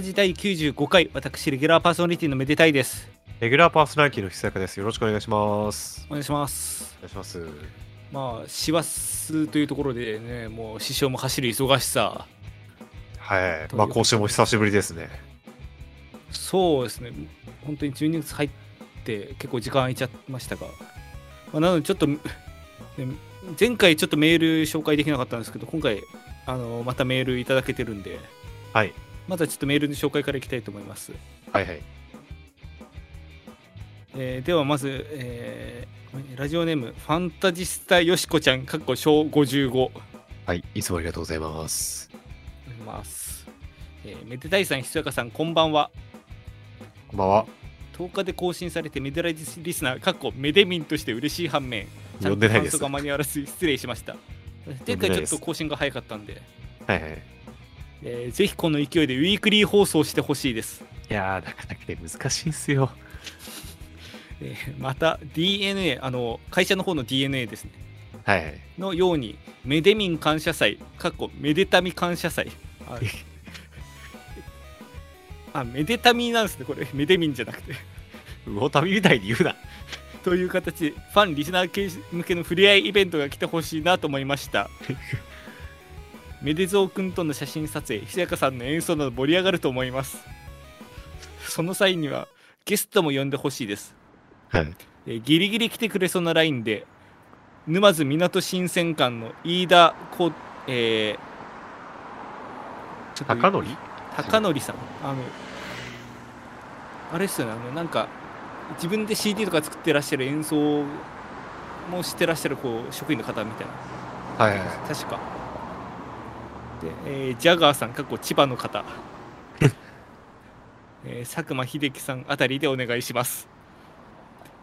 ラジ第95回、私、レギュラーパーソナリティのめでたいです。レギュラーパーソナリティのひさやかです。よろしくお願いします。お願いします。お願いします。まあ、師走というところでね、もう師匠も走る忙しさ、はい。まあ、今週も久しぶりですね。そうですね、本当に12月入って結構時間空いちゃいましたが、まあ、なのでちょっと、ね前回ちょっとメール紹介できなかったんですけど、今回、あのまたメールいただけてるんで、はい。まずはちょっとメールの紹介からいきたいと思います。はいはい。えーではまず、えーラジオネームファンタジスタよしこちゃんかっこ小55はい。いつもありがとうございます。います、えーめでたいさんひそやかさんこんばんはこんばんは。10日で更新されてメデラジリスナーかっこメデミンとして嬉しい反面ちゃんと感想が間に合わず失礼しました前回ちょっと更新が早かったんで、はいはい。えーぜひこの勢いでウィークリー放送してほしいです、いやー、なかなかね、難しいんすよ。えーまた DNA あの会社の方の DNA ですねはいはい。のようにメデミン感謝祭かっこめでたみ感謝祭あ あめでたみなんですねこれメデミンじゃなくて魚旅みたいに言うな。という形でファンリスナー系向けの触れ合いイベントが来てほしいなと思いました めでぞうくんとの写真撮影ひさやかさんの演奏など盛り上がると思います。その際にはゲストも呼んでほしいです。はい。えーギリギリ来てくれそうなラインで沼津港新鮮館の飯田こ、えー、高則？高則さん。あのあれっすよね。あのなんか自分で CD とか作ってらっしゃる演奏もしてらっしゃるこう職員の方みたいな。はいはい。確かで、えージャガーさんかっこ千葉の方。えー佐久間秀樹さんあたりでお願いします、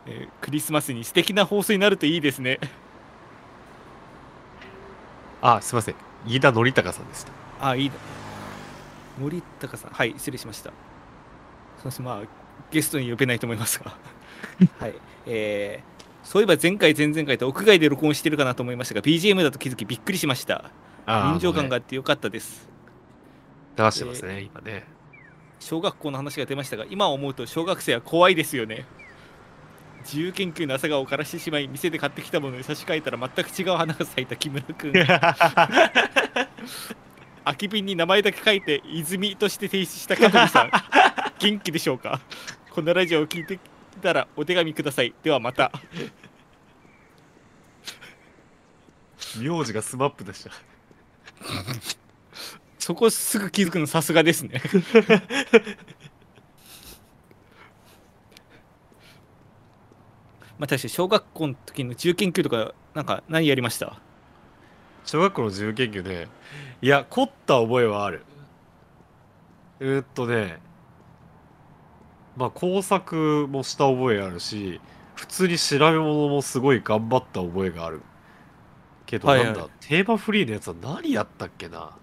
えークリスマスに素敵な放送になるといいですね。あ、すいません。飯田則隆さんでした。あいいだ森高さん。はい失礼しました。そうです。まあゲストに呼べないと思いますが。はい。えーそういえば前回前々回と屋外で録音してるかなと思いましたが BGM だと気づきびっくりしました臨場感があもってよかったです。うね流してますね、今ね。小学校の話が出ましたが今思うと小学生は怖いですよね。自由研究の朝顔を枯らしてしまい店で買ってきたものに差し替えたら全く違う花が咲いた木村君 空き瓶に名前だけ書いて泉として提出した香取さん。元気でしょうか？このラジオを聞いてたらお手紙ください。ではまた。名字がスマップでした。そこすぐ気づくのさすがですね まあ確か小学校の時の自由研究とかなんか何やりました？小学校の自由研究ね。いや、凝った覚えはある。えーっとね、まあ工作もした覚えあるし、普通に調べ物もすごい頑張った覚えがある。けど、はいはいなんだ、テーマフリーのやつは何やったっけな？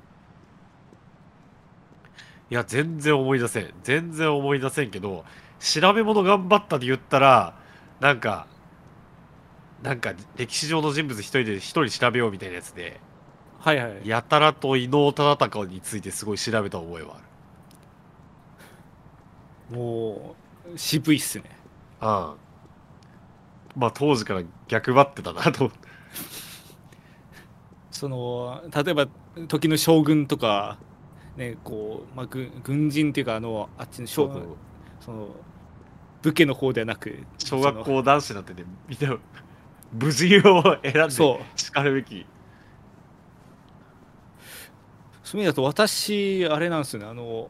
いや、全然思い出せん。全然思い出せんけど、調べ物頑張ったで言ったら、なんか、なんか歴史上の人物一人で一人調べようみたいなやつで、はいはいやたらと伊能忠敬についてすごい調べた覚えはもう渋いっすねある。うん。まあ当時から逆張ってたなと。その例えば時の将軍とかねこう、まあ、軍軍人っていうかあのあっちの将軍その武家の方ではなく小学そ校男子なんてね、みんな無事を選んでのそう。しかるべき。そういう意味だと私あれなんですよね。あの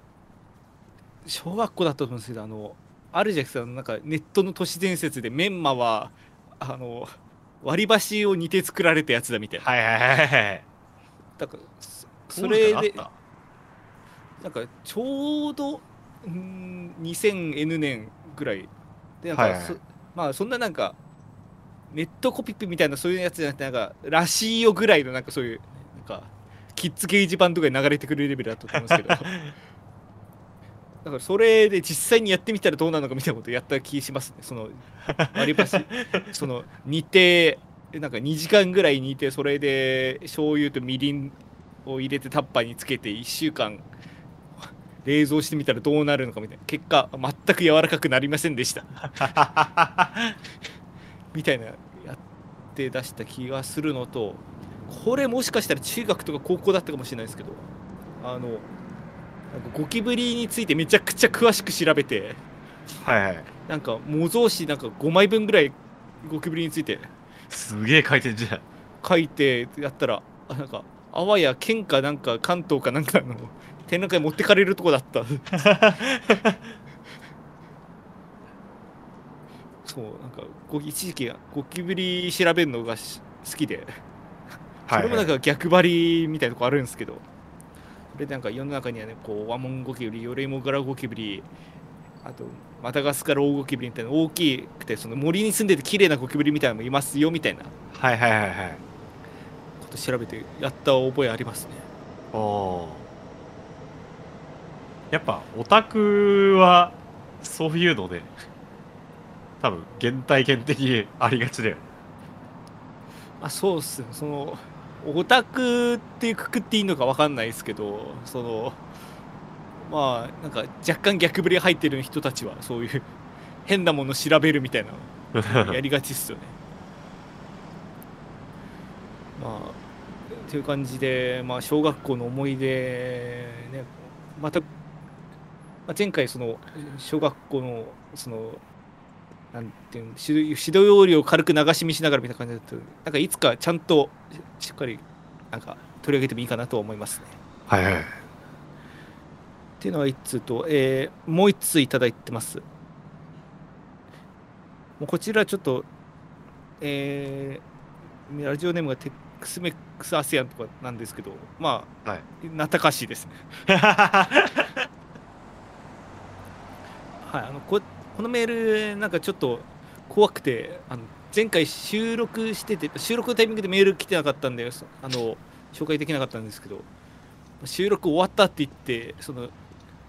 小学校だったと思うんですけどあのあるじゃないですかなんかネットの都市伝説でメンマはあの割り箸を煮て作られたやつだみたいな。はいはいはいはい。だからそそれでなんかちょうどん 2000N 年ぐらいでなんか、はいはいそまあそんななんかネットコピペみたいなそういうやつじゃなくてなんからしいよぐらいのなんかそういうなんかキッズ掲示板とかに流れてくるレベルだったと思うんですけど だからそれで実際にやってみたらどうなのかみたいなことやった気しますね。その割り箸。その煮てなんか2時間ぐらい煮てそれで醤油とみりんを入れてタッパーにつけて1週間冷蔵してみたらどうなるのかみたいな。結果全く柔らかくなりませんでした。みたいなやって出した気がするのとこれもしかしたら中学とか高校だったかもしれないですけどあのゴキブリについてめちゃくちゃ詳しく調べて。はいはい。なんか模造紙なんか5枚分ぐらいゴキブリについて。すげえ回転じゃん。書いてやったらあなんかあわや県かなんか関東かなんかの展覧会持ってかれるとこだった。そうなんかご一時期ゴキブリ調べるのがし好きで。それもなんか逆張りみたいなとこあるんですけど。それでなんか世の中にはねこうワモンゴキブリヨレイモガラゴキブリあとマダガスカルオオゴキブリみたいな大きくてその森に住んでて綺麗なゴキブリみたいなのもいますよみたいな。はいはいはいはい。こと調べてやった覚えありますね。おー。やっぱオタクはそういうので多分原体験的にありがちだよね。あそうっすね。そのオタクっていうくくっていいのか分かんないですけどそのまあなんか若干逆ぶり入ってる人たちはそういう 変なもの調べるみたいなの やりがちっすよね。まあっていう感じで、まあ、小学校の思い出ねまた、まあ、前回その小学校のそのなんていうの指導指導要領を軽く流し見しながらみたいな感じだった。なんかいつかちゃんとしっかりなんか取り上げてもいいかなとは思いますね。はいはいっていうのが1通と、えーもう1通いただいてます。もうこちらちょっと、えーラジオネームがテックスメックスアセアンとかなんですけど、まあ、はいなたかしいですね。はい、あのここのメール、なんかちょっと怖くて、あの前回収録してて、収録のタイミングでメール来てなかったんで、そあの紹介できなかったんですけど、収録終わったって言って、その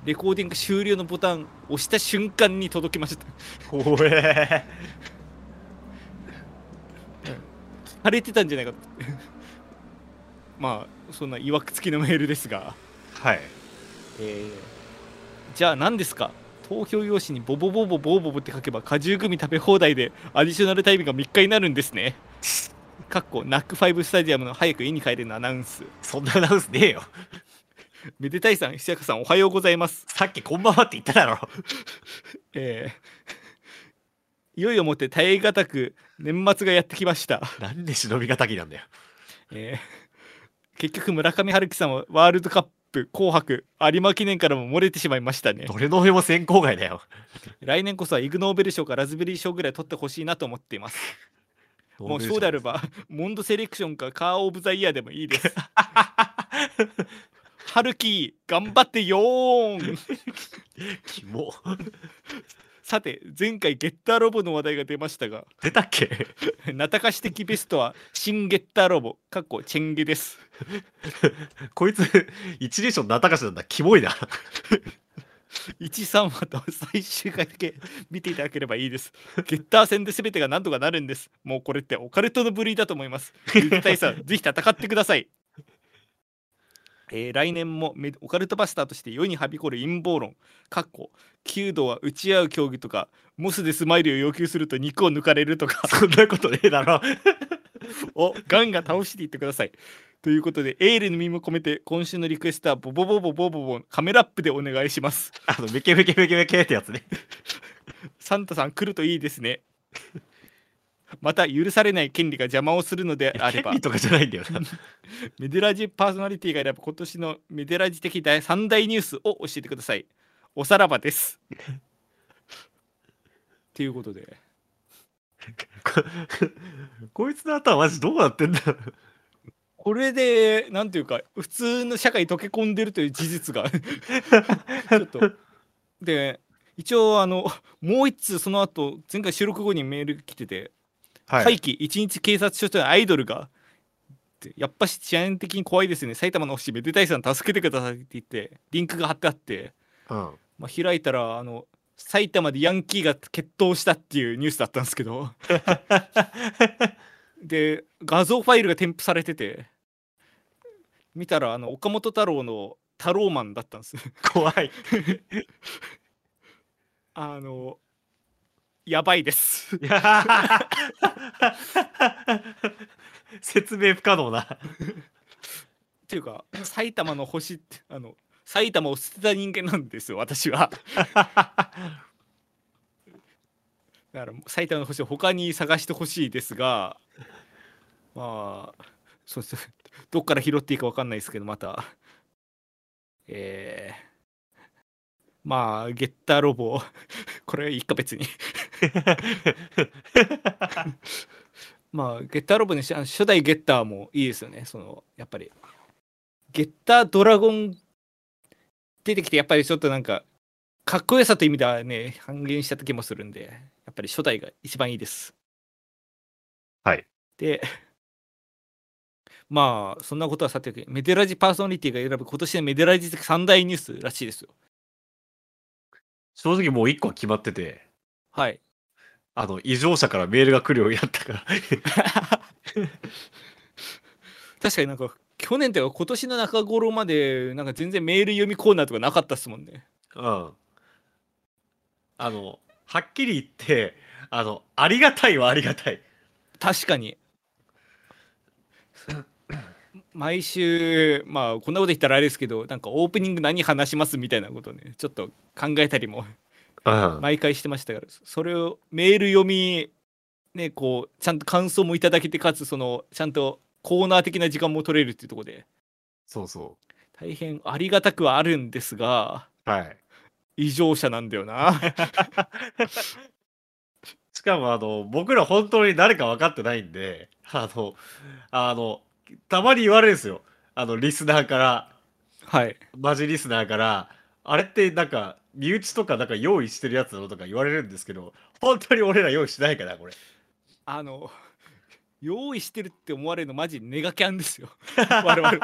レコーディング終了のボタン押した瞬間に届きました。おえ。腫れてたんじゃないかと。まあ、そんな曰く付きのメールですが、はい。えーじゃあ何ですか？投票用紙にボボボボボボボって書けば果汁グミ食べ放題でアディショナルタイムが3日になるんですね。かっこナックファイブスタジアムの早く家に帰れのアナウンス。そんなアナウンスねえよめでたいさん、ひやかさんおはようございます。さっきこんばんはって言っただろ えーいよいよもって耐え難く年末がやってきました。なんで忍び敵なんだよえー結局村上春樹さんはワールドカップ紅白有馬記念からも漏れてしまいましたね。どれの上も選考外だよ。来年こそはイグ・ノーベル賞かラズベリー賞ぐらい取ってほしいなと思っています。もうそうであればモンドセレクションかカー・オブ・ザ・イヤーでもいいです。春樹頑張ってよーん。キモさて前回ゲッターロボの話題が出ましたが出たっけ？ナタカシ的ベストは新ゲッターロボかっこチェンゲです こいつ一連賞なたかしなんだキモいな13話と最終回だけ見ていただければいいです。ゲッター戦で全てが何とかなるんです。もうこれってオカルトの部類だと思います。絶対さん、ぜひ戦ってください。えー来年もオカルトバスターとして世にはびこる陰謀論、かっこ、弓道は打ち合う競技とか、モスでスマイルを要求すると肉を抜かれるとか、そんなことねえだろ をガンガン倒していってください。ということで、エールの身も込めて、今週のリクエストはボボボボボボボカメラアップでお願いします。あのメケメケメケメケってやつねサンタさん来るといいですね。また許されない権利が邪魔をするのであれば。権利とかじゃないんだよな。メデラジパーソナリティが選ぶ今年のメデラジ的第3大ニュースを教えてください。おさらばです。っていうことで。こ こいつの頭マジどうなってんだ？これでなんていうか普通の社会に溶け込んでるという事実が。ちょっと。で一応あのもう一通その後前回収録後にメール来てて。は会期一日警察署長のアイドルがやっぱし治安的に怖いですね。埼玉の星めでたいさん助けてくださいって言ってリンクが貼ってあって、うん。まあ、開いたらあの埼玉でヤンキーが決闘したっていうニュースだったんですけど。で画像ファイルが添付されてて見たらあの岡本太郎のタローマンだったんです。怖い。あのやばいです。説明不可能なっていうか埼玉の星ってあの埼玉を捨てた人間なんですよ私は。だから埼玉の星を他に探してほしいですがまあそうです。どっから拾っていいか分かんないですけどまた。えー、まあゲッターロボ。これいいか別に。まあゲッターロボにし初代ゲッターもいいですよね。そのやっぱり。ゲッタードラゴン出てきてやっぱりちょっとなんかかっこよさという意味ではね半減した時もするんでやっぱり初代が一番いいです。はい。でまあそんなことはさておきメデラジパーソナリティが選ぶ今年のメデラジ的三大ニュースらしいですよ正直もう一個は決まってて。はい。あの異常者からメールが来るようになったから。確かになんか去年というか今年の中頃までなんか全然メール読みコーナーとかなかったっすもんね。うん。あのはっきり言ってあのありがたいはありがたい。確かに 毎週まあこんなこと言ったらあれですけどなんかオープニング何話しますみたいなことをねちょっと考えたりもうん毎回してましたからそれをメール読みねこうちゃんと感想もいただけてかつそのちゃんとコーナー的な時間も取れるっていうところで。そうそ大変ありがたくはあるんですがうはい。異常者なんだよな。しかもあの僕ら本当に誰か分かってないんであのあのたまに言われるんですよ。あのリスナーから。はい。マジリスナーから。あれってなんか身内とかなんか用意してるやつなのとか言われるんですけど本当に俺ら用意してないからこれ。あの用意してるって思われるのマジネガキャンですよ。我々。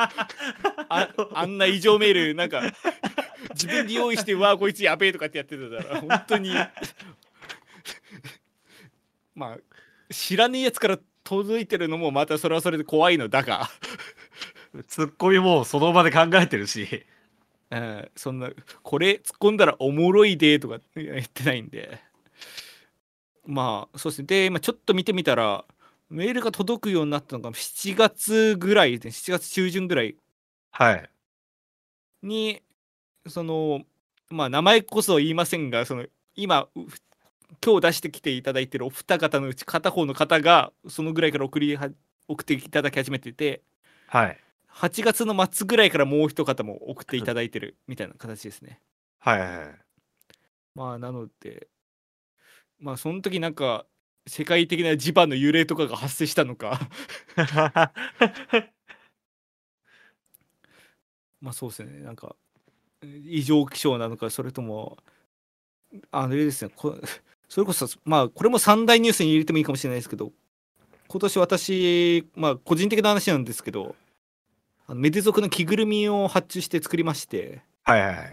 ああんな異常メールなんか自分で用意して「うわこいつやべえ」とかってやってたら本当に。まあ知らねえやつから届いてるのもまたそれはそれで怖いのだが、ツッコミもその場で考えてるし。うん、そんなこれ突っ込んだらおもろいでとか言ってないんで。まあそうですね。で、まあ、ちょっと見てみたらメールが届くようになったのが7月ぐらいで7月中旬ぐらい。はい。にそのまあ名前こそ言いませんがその今う今日出してきていただいてるお二方のうち片方の方がそのぐらいから送りは送っていただき始めててはい。8月の末ぐらいからもう一方も送っていただいてるみたいな形ですね。はいはいまあなのでまあその時なんか世界的な地盤の揺れとかが発生したのか。まあそうですね。なんか異常気象なのかそれともあのあれですね。こそれこそまあこれも三大ニュースに入れてもいいかもしれないですけど今年私まあ個人的な話なんですけどあのメデ族の着ぐるみを発注して作りまして、はいはいはい。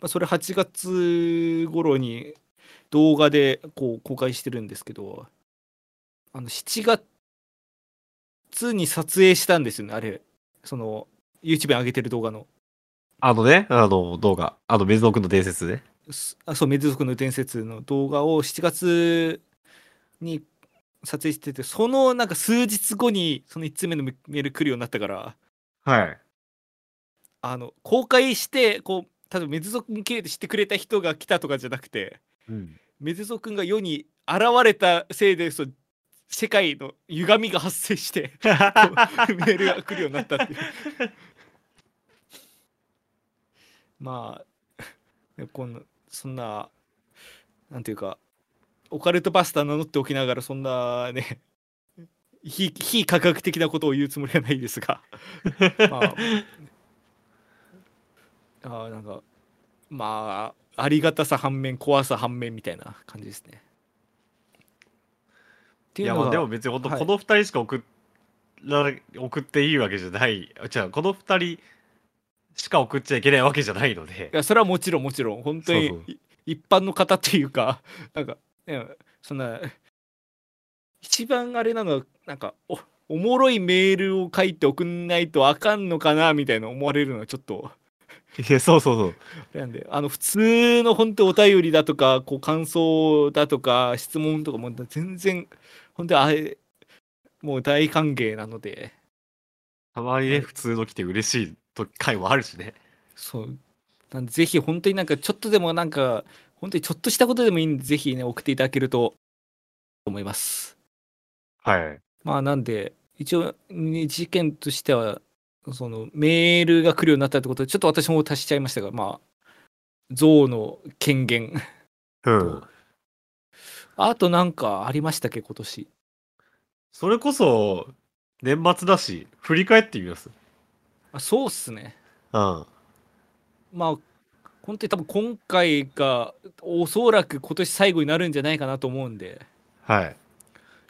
まあ、それ8月頃に動画でこう公開してるんですけどあの7月に撮影したんですよねあれ。その YouTube に上げてる動画の。あのねあの動画。あの水野くんの伝説ねそうメデ族の伝説の動画を7月に撮影しててそのなんか数日後にその1つ目のメメール来るようになったからはい。あの公開してこう例えばメデ族に経由で知ってくれた人が来たとかじゃなくてうん。メデゾ君が世に現れたせいでそう世界の歪みが発生して メールが来るようになったっていう。まあこんなそんななんていうかオカルトバスター名乗っておきながらそんなね非非科学的なことを言うつもりはないですが。まああーなんかまあありがたさ反面怖さ反面みたいな感じですね。いやまあでも別に本当はい。この2人しか送られ送っていいわけじゃない。じゃあこの2人しか送っちゃいけないわけじゃないので。いやそれはもちろんもちろん。本当にそうそう。い一般の方っていうかなんか、ね、そんな一番あれなのはなんかおおもろいメールを書いて送んないとあかんのかなみたいな思われるのはちょっと。いやそうそうそう。なんであの普通の本当お便りだとかこう感想だとか質問とかも全然本当にあれもう大歓迎なので。たまにね、はい普通の来て嬉しい。時回もあるしね。そう。なんでぜひ本当になんかちょっとでもなんか本当にちょっとしたことでもいいんでぜひね送っていただけると思います。はい。まあなんで一応ね事件としてはそのメールが来るようになったってことでちょっと私も足しちゃいましたがまあ象の権限。うん。あとなんかありましたっけ今年。それこそ年末だし振り返ってみますあそうっすね。うん。まあ本当に多分今回がおそらく今年最後になるんじゃないかなと思うんで。はい。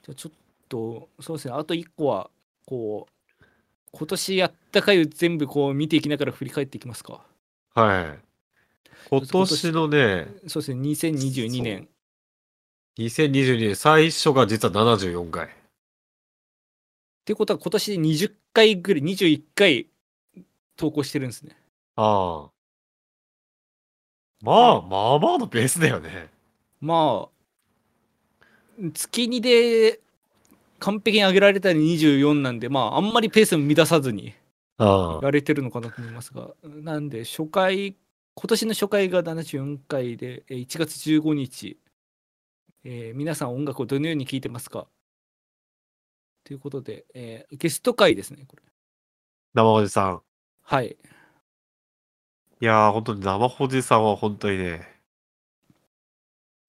じゃあちょっとそうですね。あと1個はこう今年やった回を全部こう見ていきながら振り返っていきますか。はい。今年のねそうですね。2022年2022年最初が実は74回。ってことは今年で20回ぐらい21回投稿してるんですね。ああ。まあまあまあのペースだよね。まあ月2で完璧に上げられたら24なんでまああんまりペースも乱さずにあやれてるのかなと思いますが。なんで初回今年の初回が74回でえー1月15日、えー皆さん音楽をどのように聴いてますか？ということで、えーゲスト回ですねこれ。生おじさんはい。いやー本当に生ほじさんは本当にね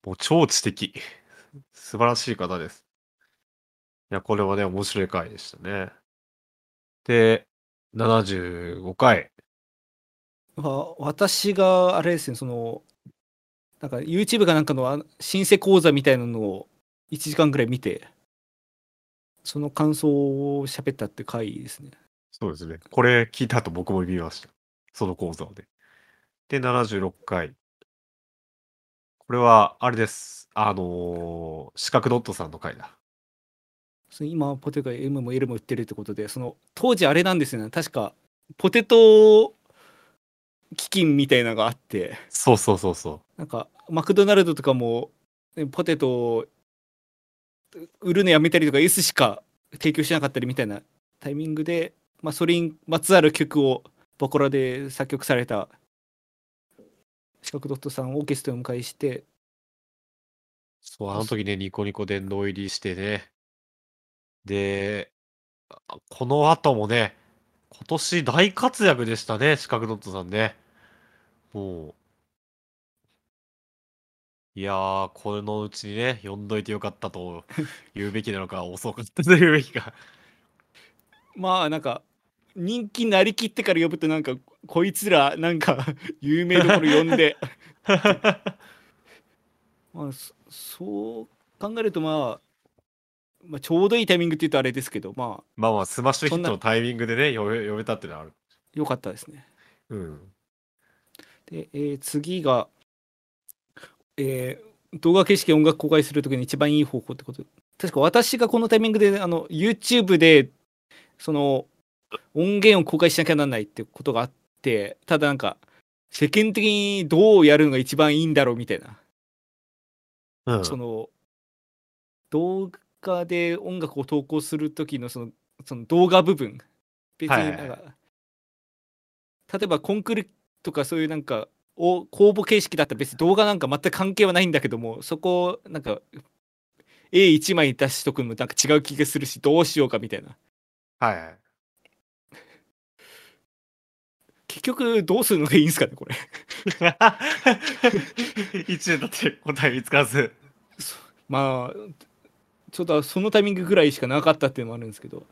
もう超知的。素晴らしい方です。いやこれはね面白い回でしたね。で75回。わ私があれですねそのなんか YouTube かなんかのあシンセ講座みたいなのを1時間ぐらい見てその感想を喋ったって回ですねそうですね。これ聞いた後僕も見ました。その講座をね。で、76回。これは、あれです。あのー、四角ドットさんの回だ。今ポテトが M も L も売ってるってことでその当時あれなんですよね確かポテト基金みたいなのがあってそうそうそうそなんかマクドナルドとかもねポテトを売るのやめたりとか S しか提供しなかったりみたいなタイミングで、まあ、それにまつわる曲をボコラで作曲された四角ドットさんをオーケストラをお迎えしてう。そう、あの時ね、ニコニコ殿堂入りしてね。で、あこの後もね、今年大活躍でしたね、四角ドットさんね。もう。いやー、このうちにね、呼んどいてよかったと言うべきなのか、遅かったと言うべきか。まあなんか人気なりきってから呼ぶとなんかこいつらなんか 有名どころ呼んで まあそそう考えるとまあ、まあ、ちょうどいいタイミングって言うとあれですけどまあまあまあ、スマッシュヒットのタイミングでね、呼べ呼べたっていうのはある。良かったですねうん。で、えー次が、えー動画形式で音楽公開するときに一番いい方法ってこと確か私がこのタイミングであの YouTube でその音源を公開しなきゃならないってことがあってただなんか世間的にどうやるのが一番いいんだろうみたいな、うん。その動画で音楽を投稿する時のそのその動画部分。別になんか、はいはい例えばコンクールとかそういうなんかを公募形式だったら別に動画なんか全く関係はないんだけどもそこをなんか A1 枚出しとくのもなんか違う気がするしどうしようかみたいな。はいはい。結局どうするのがいいんですかねこれ 一年だって答え見つからず。まあちょっとそのタイミングぐらいしかなかったっていうのもあるんですけど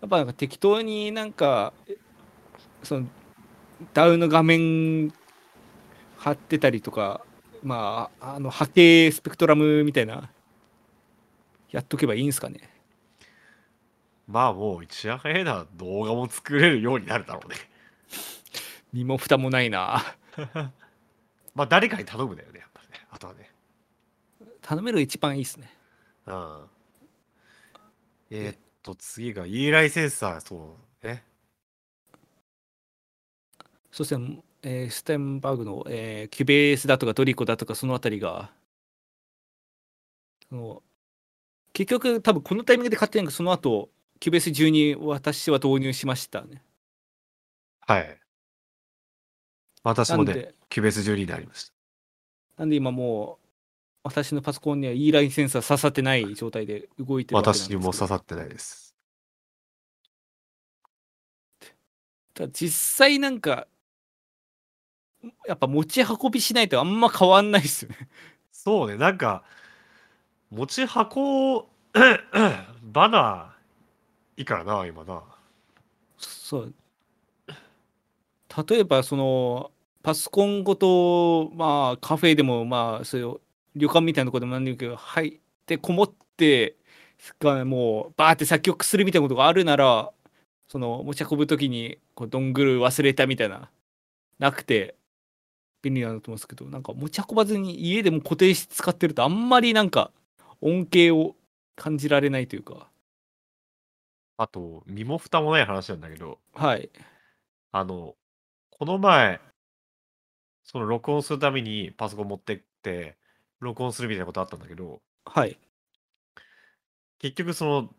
やっぱなんか適当になんかえそのダウンの画面貼ってたりとかまああの波形スペクトラムみたいなやっとけばいいんですかねまあもう一夜早いな動画も作れるようになるだろうね。身も蓋もないな まあ誰かに頼むだよね、やっぱりね。あとはね。頼めるが一番いいですねうん。えーっと次が E ライセンサー、そうね。そして、えーステンバーグの、えーキュベースだとかトリコだとかそのあたりがその結局多分このタイミングで買ってないけどその後キュベース12私は導入しましたね。はい。私もね、なんで？キュベース12になりました。なんで今もう私のパソコンには E ラインセンサー刺さってない状態で動いてる私にも刺さってないです。ただ実際なんかやっぱ持ち運びしないとあんま変わんないですよね。そうね、なんか、持ち運 バナーいいからな、今な。そう例えばそのパソコンごとまあカフェでもまあそういう旅館みたいなとこでも何でもいいけど入ってこもってがもうバーって作曲するみたいなことがあるならその持ち運ぶ時にこうドングル忘れたみたいななくて便利なんだと思うんですけどなんか持ち運ばずに家でも固定して使ってるとあんまりなんか恩恵を感じられないというか。あと、身も蓋もない話なんだけど、はい。あの、この前、その録音するためにパソコン持ってって、録音するみたいなことあったんだけど、はい結局その、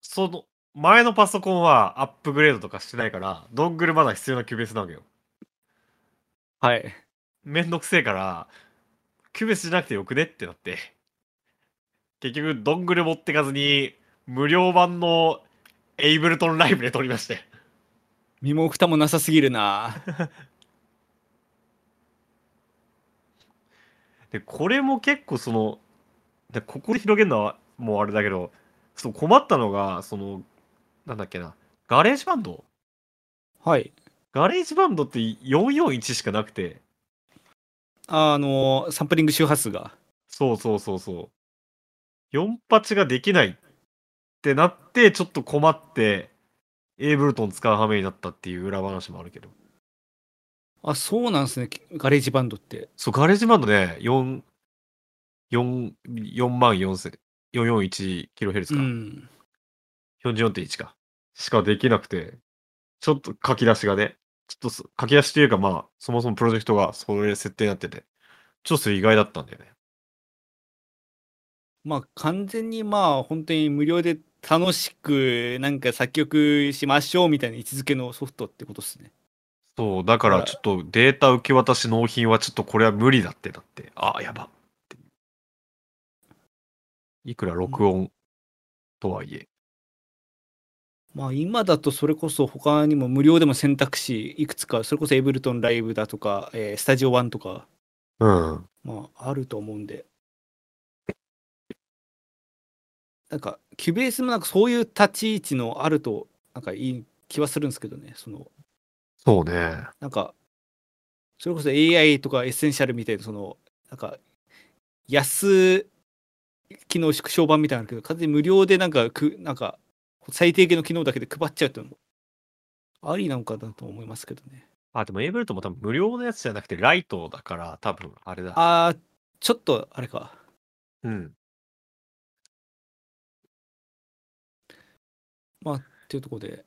その、前のパソコンはアップグレードとかしてないから、ドングルまだ必要なキュベースなわけよ。はいめんどくせえから、キュベースじゃなくてよくねってなって、結局ドングル持ってかずに、無料版のエイブルトンライブで撮りまして。身も蓋もなさすぎるな。で、これも結構その、でここで広げるのはもうあれだけど、そう困ったのが、その、なんだっけな、GarageBand？はい。 GarageBand って441しかなくて、あのサンプリング周波数が。そうそうそうそう。48ができないってなって、ちょっと困って、 Ableton 使う羽目になったっていう裏話もあるけど。あそうなんですね GarageBand ってそう、 GarageBand ね、4、4、4万4000、441kHz か。うん44.1か。しかできなくて、ちょっと書き出しがね、ちょっとす書き出しっていうかまあ、そもそもプロジェクトがそれ設定になってて、ちょっとそれ意外だったんだよね。まあ完全にまあ本当に無料で楽しくなんか作曲しましょうみたいな位置づけのソフトってことですねそう、だからちょっとデータ受け渡し納品はちょっとこれは無理だってなって、ああ、やばって。いくら録音とはいえ。まあ今だとそれこそ他にも無料でも選択肢いくつかそれこそエイブルトンライブだとか、えースタジオワンとかうん。まああると思うんでなんかキュベースもなんかそういう立ち位置のあるとなんかいい気はするんですけどねそのそうね。なんかそれこそ AI とかエッセンシャルみたいなそのなんか安機能縮小版みたいなのあるけど完全に無料でなんかくなんか最低限の機能だけで配っちゃうっていうのもありなのかなと思いますけどねあ、でも Ableton も多分無料のやつじゃなくて Lite だから、多分あれだ。あーちょっとあれかうん。まあっていうところで、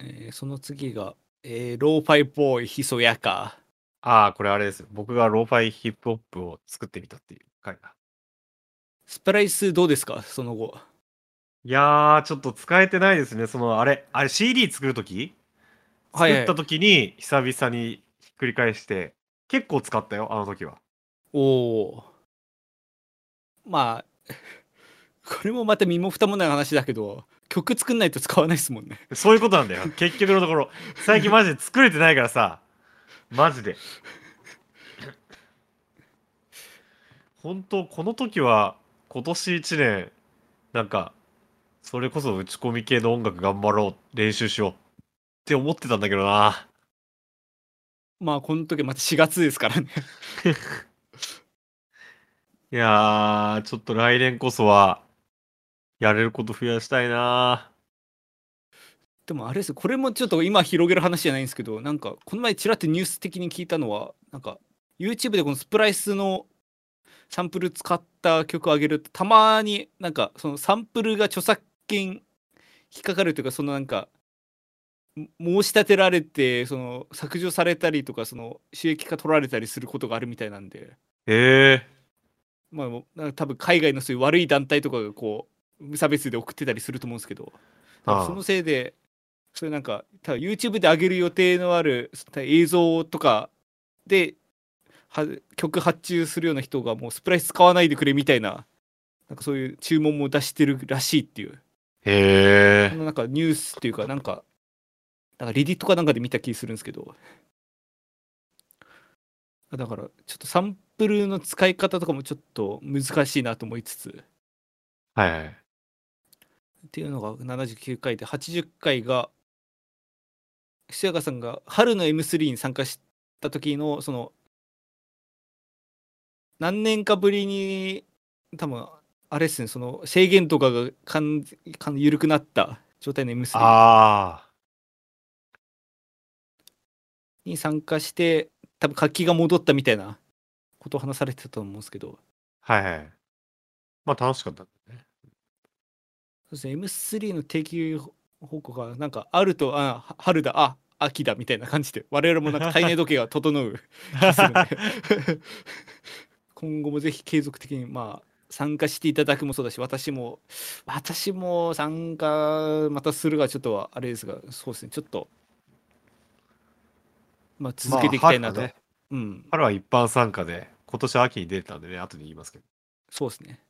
えーその次が、えーローファイボーイひそやかああ、これあれですよ。僕がローファイヒップホップを作ってみたっていう回だ。スプライスどうですか？その後いやー、ちょっと使えてないですね。その、あれ、あれ CD 作るときはいはい作ったときに久々にひっくり返して、結構使ったよ、あの時は。おおまあ これもまた身も蓋もない話だけど曲作んないと使わないですもんねそういうことなんだよ。結局のところ。最近マジで作れてないからさ。マジで。本当この時は今年1年、なんか、それこそ打ち込み系の音楽頑張ろう、練習しようって思ってたんだけどな。まあこの時また4月ですからね いやー、ちょっと来年こそは、やれること増やしたいな。でもあれです。これもちょっと今広げる話じゃないんですけどなんかこの前ちらっとニュース的に聞いたのはなんか YouTube でこのスプライスのサンプル使った曲を上げるとたまになんかそのサンプルが著作権引っかかるというかそのなんかも申し立てられてその削除されたりとかその収益化取られたりすることがあるみたいなんで。へえまあ多分海外のそういう悪い団体とかがこう無差別で送ってたりすると思うんですけどそのせいでそれなんか多分 YouTube で上げる予定のある映像とかでは曲発注するような人がもうスプライス使わないでくれみたいななんかそういう注文も出してるらしいっていう。へえ。なんかニュースっていうかなんかなんかリディットかなんかで見た気するんですけど。だからちょっとサンプルの使い方とかもちょっと難しいなと思いつつ。はいはいっていうのが79回で80回が久やかさんが春の M3 に参加した時のその何年かぶりに多分あれですねその制限とかがかんかん緩くなった状態の M3 あに参加して多分活気が戻ったみたいなことを話されてたと思うんですけど。あはいはい。まあ楽しかったねそうですね M3 の定期報告がなんかあるとあは春だあ秋だみたいな感じで我々もなんか体内時計が整う気するんで。今後もぜひ継続的にまあ参加していただくもそうだし私も私も参加またするがちょっとはあれですがそうですねちょっとまあ続けていきたいなと、まあ春はねうん。春は一般参加で今年秋に出てたんでね後で言いますけど。そうですね。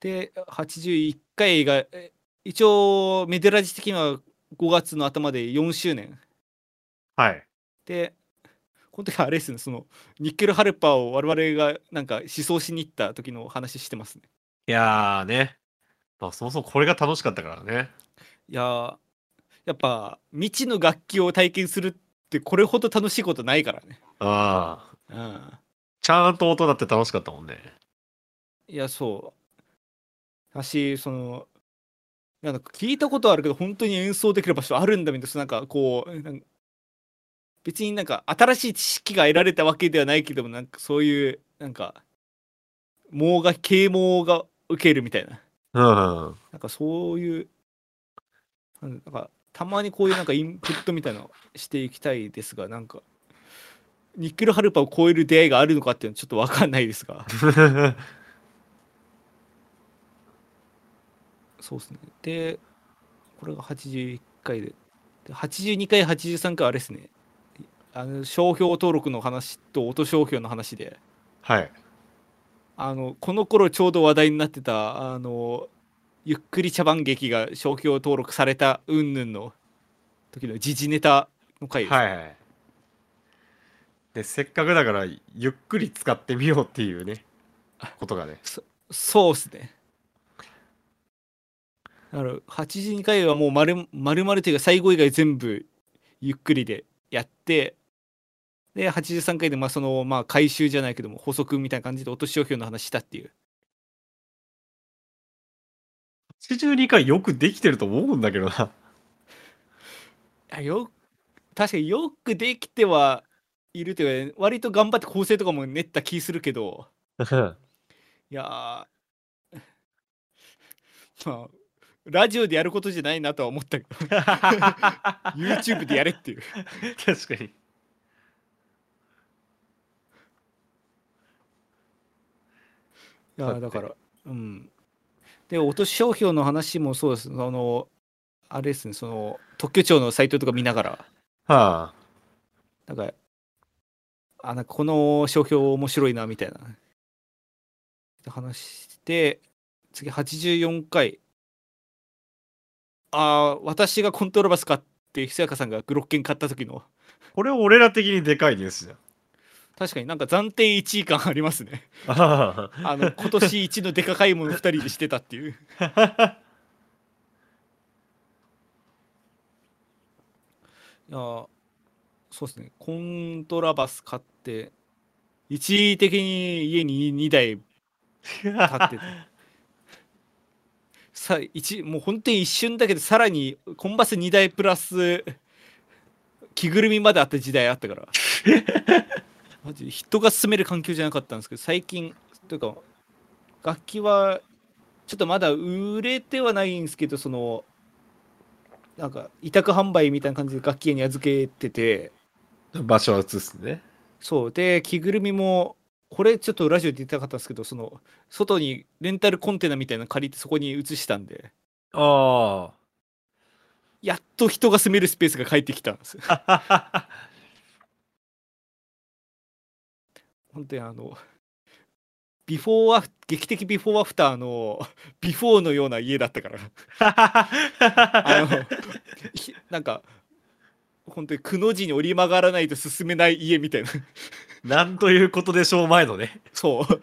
で、81回が、え一応、メデラジ的には5月の頭で4周年。はいで、この時はあれですね、その、ニッケル・ハルパーを我々がなんか思想しに行った時の話してますね。いやーねまあそもそもこれが楽しかったからねいやー、やっぱ、未知の楽器を体験するってこれほど楽しいことないからね。ああうん。ちゃんと音だって楽しかったもんねいや、そう。だし、その、なんか聞いたことあるけど、本当に演奏できる場所あるんだみたいな、なんかこう、別になんか新しい知識が得られたわけではないけども、なんかそういう、なんか、盲が、啓蒙が受けるみたいな、うんなんかそういう、なんかたまにこういうなんかインプットみたいなのしていきたいですが、なんか、ニッケル・ハルパを超える出会いがあるのかっていうのはちょっとわかんないですが。そうですね。で、これが81回で。で82回、83回はあれですね。あの商標登録の話と音商標の話で、はいあのこの頃ちょうど話題になってた、あのゆっくり茶番劇が商標登録された云々の時の時事ネタの回です、ねはいはいでせっかくだからゆっくり使ってみようっていうねことがねそうっすね。だから82回はもう丸丸々というか最後以外全部ゆっくりでやってで83回でまあそのまあ回収じゃないけども補足みたいな感じで落とし商標の話したっていう。82回よくできてると思うんだけどな。いやよ確かによくできてはいるというか割と頑張って構成とかも練った気するけど。いやー。まあラジオでやることじゃないなとは思ったけど。YouTube でやれっていう。確かに。いやだからうん。で落とし商標の話もそうです。あのあれですねその特許庁のサイトとか見ながら。はあ。なんかあなんかこの商標面白いなみたいな。話して次84回ああ私がコントラバス買って久やかさんがグロッケン買った時の。これ俺ら的にでかいニュースじゃん。確かになんか暫定1位感ありますね。ああの今年一のでかかいもの2人でしてたっていう。あ いやーそうですね。コントラバス買って一時的に家に2台立ってて さ一もう本当に一瞬だけどさらにコンバス2台プラス着ぐるみまであった時代あったから。マジで人が住める環境じゃなかったんですけど最近というか楽器はちょっとまだ売れてはないんですけどそのなんか委託販売みたいな感じで楽器屋に預けてて。場所は移すね。そう。で着ぐるみもこれちょっとラジオで言ってなかったんですけどその外にレンタルコンテナみたいなの借りてそこに移したんで。あやっと人が住めるスペースが返ってきたんです。あ。本当にあのビフォーアフ劇的ビフォーアフターのビフォーのような家だったから。あのひなんか本当にくの字に折り曲がらないと進めない家みたいななんということでしょう前のね。そう。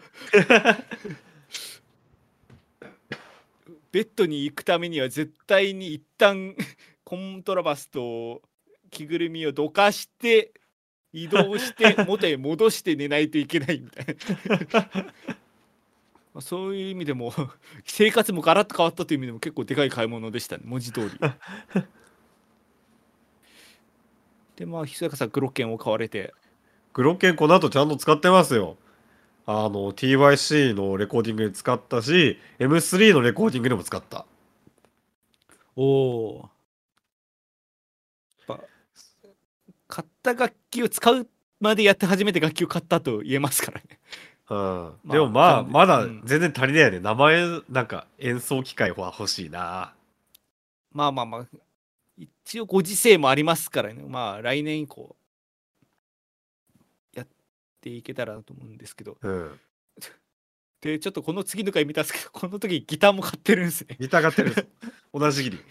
ベッドに行くためには絶対に一旦コントラバスと着ぐるみをどかして移動して 元へ戻して寝ないといけないみたいな。まあそういう意味でも生活もガラッと変わったという意味でも結構でかい買い物でしたね。文字通り。でまあひそやかさんグロッケンを買われてグロッケンこの後ちゃんと使ってますよ。あの TYC のレコーディングに使ったし M3 のレコーディングでも使った。おおやっぱ買った楽器を使うまでやって初めて楽器を買ったと言えますからねうん、まあでもまあまだうん全然足りないよね。名前なんか演奏機会は欲しいな。まあまあまあ一応ご時世もありますからねまあ来年以降やっていけたらなと思うんですけどうん。でちょっとこの次の回見たんですけど この時ギターも買ってるんですねギターがってる 同じ時期に。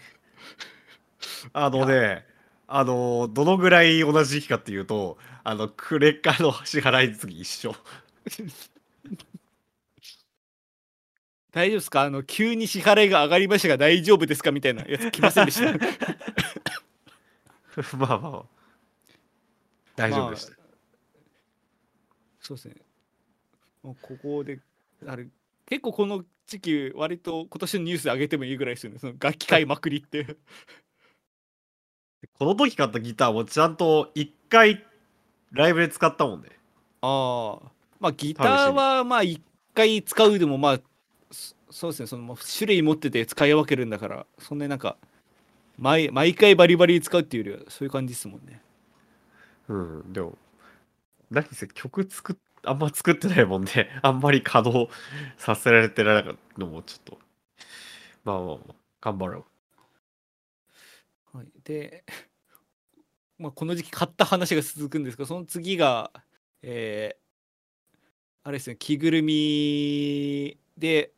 あのね、あの、どのぐらい同じ時期かっていうと、あの、クレカの支払い次一緒。大丈夫ですか？あの急に支払いが上がりましたが大丈夫ですかみたいなやつ来ませんでした？まあまあ、大丈夫でした。まあそうですね。もうここで、あれ、結構この時期、割と今年のニュースで上げてもいいぐらいですよね。その楽器買いまくりって。この時買ったギターもちゃんと一回ライブで使ったもんね。ああ。まあギターはまあ一回使うでもまあ、そそうですね、そのまあ種類持ってて使い分けるんだから、そんなになんか、毎毎回バリバリ使うっていうよりはそういう感じですもんね。うん、でも、何せ曲作っ、あんま作ってないもんで、あんまり稼働させられてないのもちょっと、まあまあまあ、頑張ろう。はい、で、まあ、この時期買った話が続くんですがその次が、えーあれですね着ぐるみで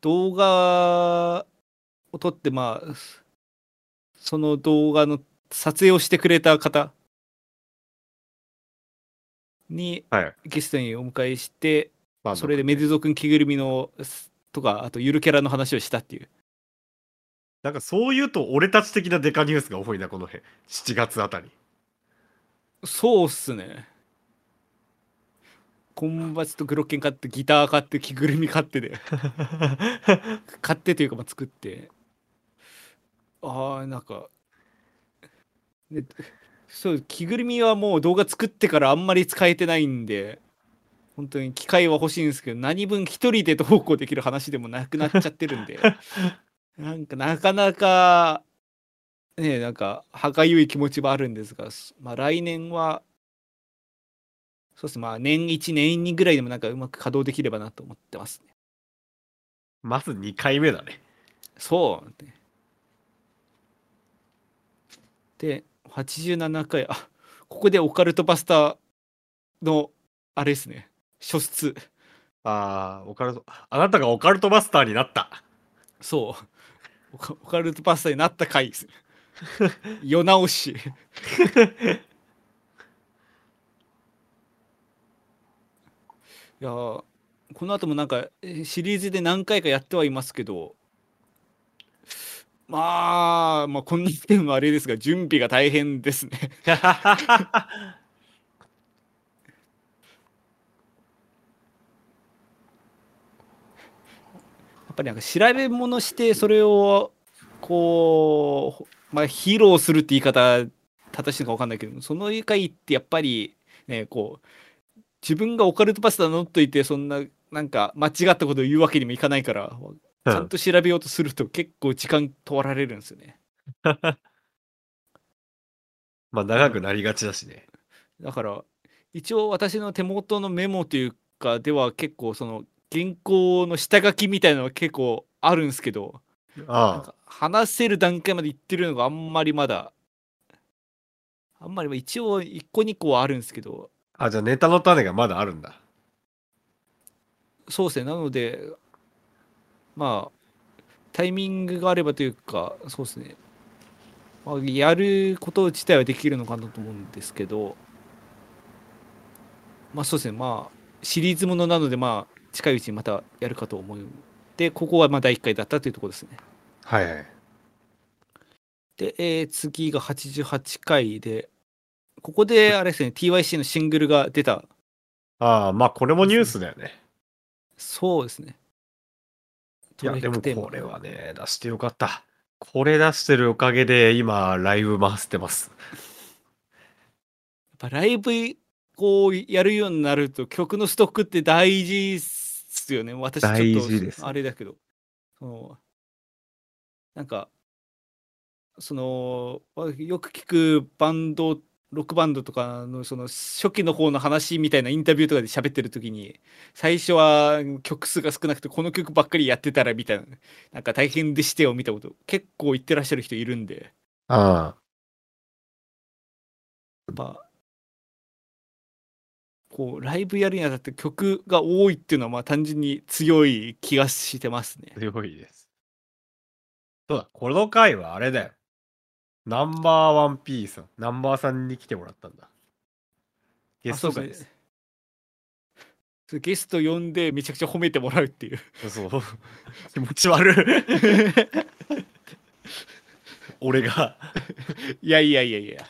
動画を撮ってまあその動画の撮影をしてくれた方に。ゲストにお迎えしてまあ、それでメデュゾ君着ぐるみのとかあとゆるキャラの話をしたっていうなんかそう言うと、俺たち的なデカニュースが多いな、この辺。7月あたり。そうっすね。コンバチとグロッケン買ってギター買って着ぐるみ買ってで 買ってというかまあ作ってああなんかでそう着ぐるみはもう動画作ってからあんまり使えてないんで本当に機会は欲しいんですけど何分一人で投稿できる話でもなくなっちゃってるんで なんかなかなかねなんか歯がゆい気持ちはあるんですが、まあ、来年はそうですねまあ年1年2ぐらいでもなんかうまく稼働できればなと思ってますねまず2回目だね。そうねで87回。あここでオカルトバスターのあれですね。初出。ああ、オカルト、あなたがオカルトバスターになった。そう。オカルトバスターになった回。ですね世直し。いやーこの後もなんかえーシリーズで何回かやってはいますけどまあまあこんな点はあれですが準備が大変ですね。やっぱりなんか調べ物してそれをこう、まあ、披露するって言い方正しいのか分かんないけどその回ってやっぱりねこう自分がオカルトパスタ乗っといてそんななんか間違ったことを言うわけにもいかないからちゃんと調べようとすると結構時間取られるんですよね。まあ長くなりがちだしね。だから一応私の手元のメモというかでは結構その原稿の下書きみたいなのは結構あるんですけどあか話せる段階までいってるのがあんまりまだあんまり一応1個2個はあるんですけどあ。あ、じゃあネタの種がまだあるんだ。そうですねなのでまあタイミングがあればというかそうですね、まあ、やること自体はできるのかなと思うんですけどまあそうですね。まあシリーズものなのでまあ近いうちにまたやるかと思うでここはまあ第1回だったというところですね。はいはい。で、えー次が88回でここであれですね TYC のシングルが出た。ああ、まあこれもニュースだよね。そうですねいや、でもこれはね、出してよかった。これ出してるおかげで今、ライブ回してます。やっぱライブこうやるようになると曲のストックって大事っすよね。私ちょっとあれだけど。そのなんかそのよく聞くバンドロックバンドとかのその初期の方の話みたいなインタビューとかで喋ってる時に最初は曲数が少なくてこの曲ばっかりやってたらみたいななんか大変でしてよ見たこと結構言ってらっしゃる人いるんであやっぱこうライブやるにあたって曲が多いっていうのはまあ単純に強い気がしてますねあ、。強いです。そうだ、この回はあれだよ。ナンバーワンピースナンバーさんに来てもらったんだ。ゲスト会です。そゲスト呼んでめちゃくちゃ褒めてもらうっていう。そう。気持ち悪い。俺が。いやいやいやいや。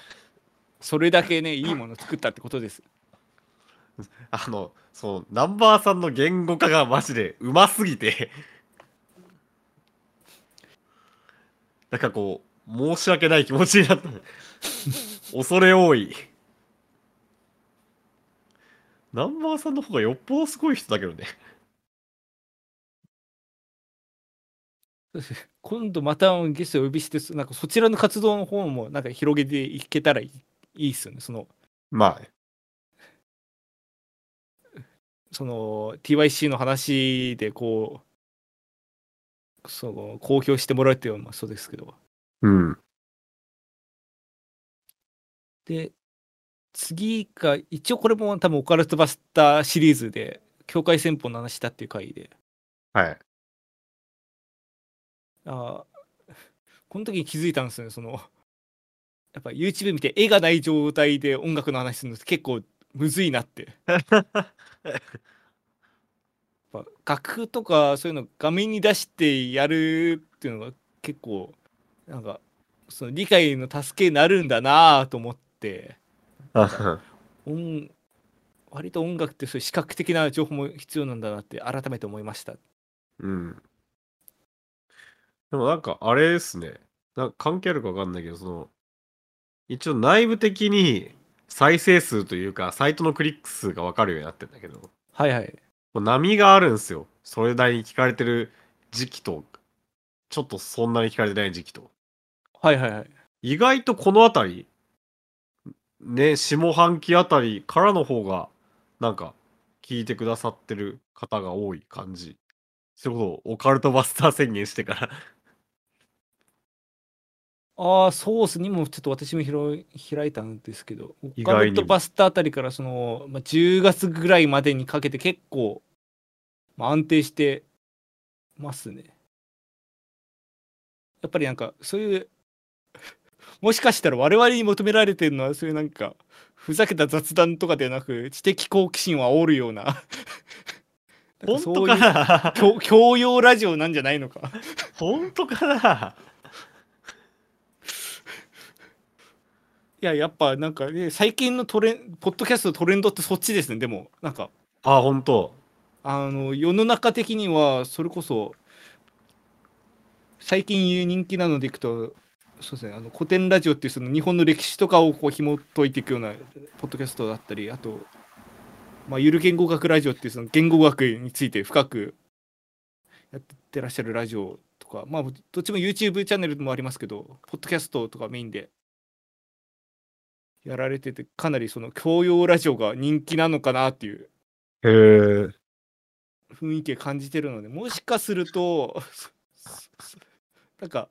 それだけね、いいもの作ったってことです。あの、そう、ナンバーさんの言語化がマジでうますぎて、なんかこう、申し訳ない気持ちになった。恐れ多い。ナンバーさんの方がよっぽどすごい人だけどね。今度またゲストをお呼びして、なんかそちらの活動の方もなんか広げていけたらいいっすよね。その、まあね。その TYC の話でこう、その公表してもらうっていうのもそうですけど。うん。で、次が、一応これも多分オカルトバスターシリーズで、境界戦法の話だっていう回で、はい。あーこの時に気づいたんですよね、その、やっぱ YouTube 見て絵がない状態で音楽の話するのって結構むずいなって。やっぱ楽譜とかそういうの画面に出してやるっていうのが結構、なんか、その理解の助けになるんだなぁと思って、音割と音楽ってそういう視覚的な情報も必要なんだなって改めて思いました。うん。でもなんかあれですね。なんか関係あるかわかんないけど、その、一応内部的に再生数というか、サイトのクリック数がわかるようになってんだけど、はいはい。もう波があるんですよ。それなりに聞かれてる時期と、ちょっとそんなに聞かれてない時期と。はいはいはい。意外とこのあたり、ね、下半期あたりからの方が、なんか、聞いてくださってる方が多い感じ。そういうことをオカルトバスター宣言してからああ、ソースにもちょっと私も開い開いたんですけど、オカルトバスターあたりからその、まあ、10月ぐらいまでにかけて結構、まあ、安定してますね。やっぱりなんかそういう、もしかしたら我々に求められてるのはそういうなんか、ふざけた雑談とかではなく、知的好奇心を煽るような、本当かな？教教養ラジオなんじゃないのか。本当かな？いや、やっぱなんかね、最近のトレン、ポッドキャストのトレンドってそっちですね、でも、なんか、あ、本当。あの、世の中的には、それこそ、最近人気なのでいくと、そうですね、あの古典ラジオっていうその日本の歴史とかをこう紐解いていくようなポッドキャストだったり、あと、まあ、ゆる言語学ラジオっていうその言語学について深くやってらっしゃるラジオとか、まあ、どっちも YouTube チャンネルもありますけど、ポッドキャストとかメインでやられてて、かなりその教養ラジオが人気なのかなっていう。雰囲気を感じてるので、もしかすると、なんか、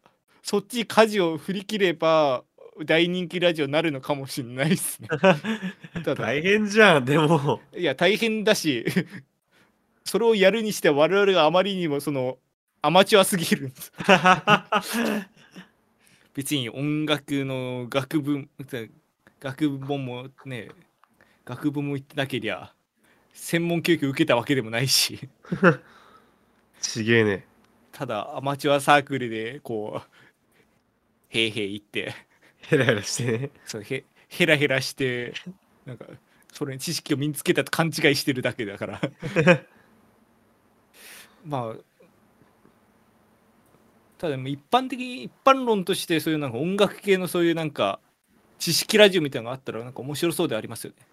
そっち舵を振り切れば、大人気ラジオになるのかもしれないですね。ただ、大変じゃん、でも。いや、大変だし、それをやるにしては我々があまりにもそのアマチュアすぎるんです。別に音楽の学部、学部もね、学部も行ってなけりゃ、専門教育受けたわけでもないし、ちげえね。ただアマチュアサークルでこう、へいへい言って、ヘラヘラしてね。そうへヘラヘラして、なんか、それに知識を身につけたと勘違いしてるだけだから。まあ、ただ一般的に、一般論としてそういうなんか音楽系のそういうなんか、知識ラジオみたいなのがあったらなんか面白そうでありますよね。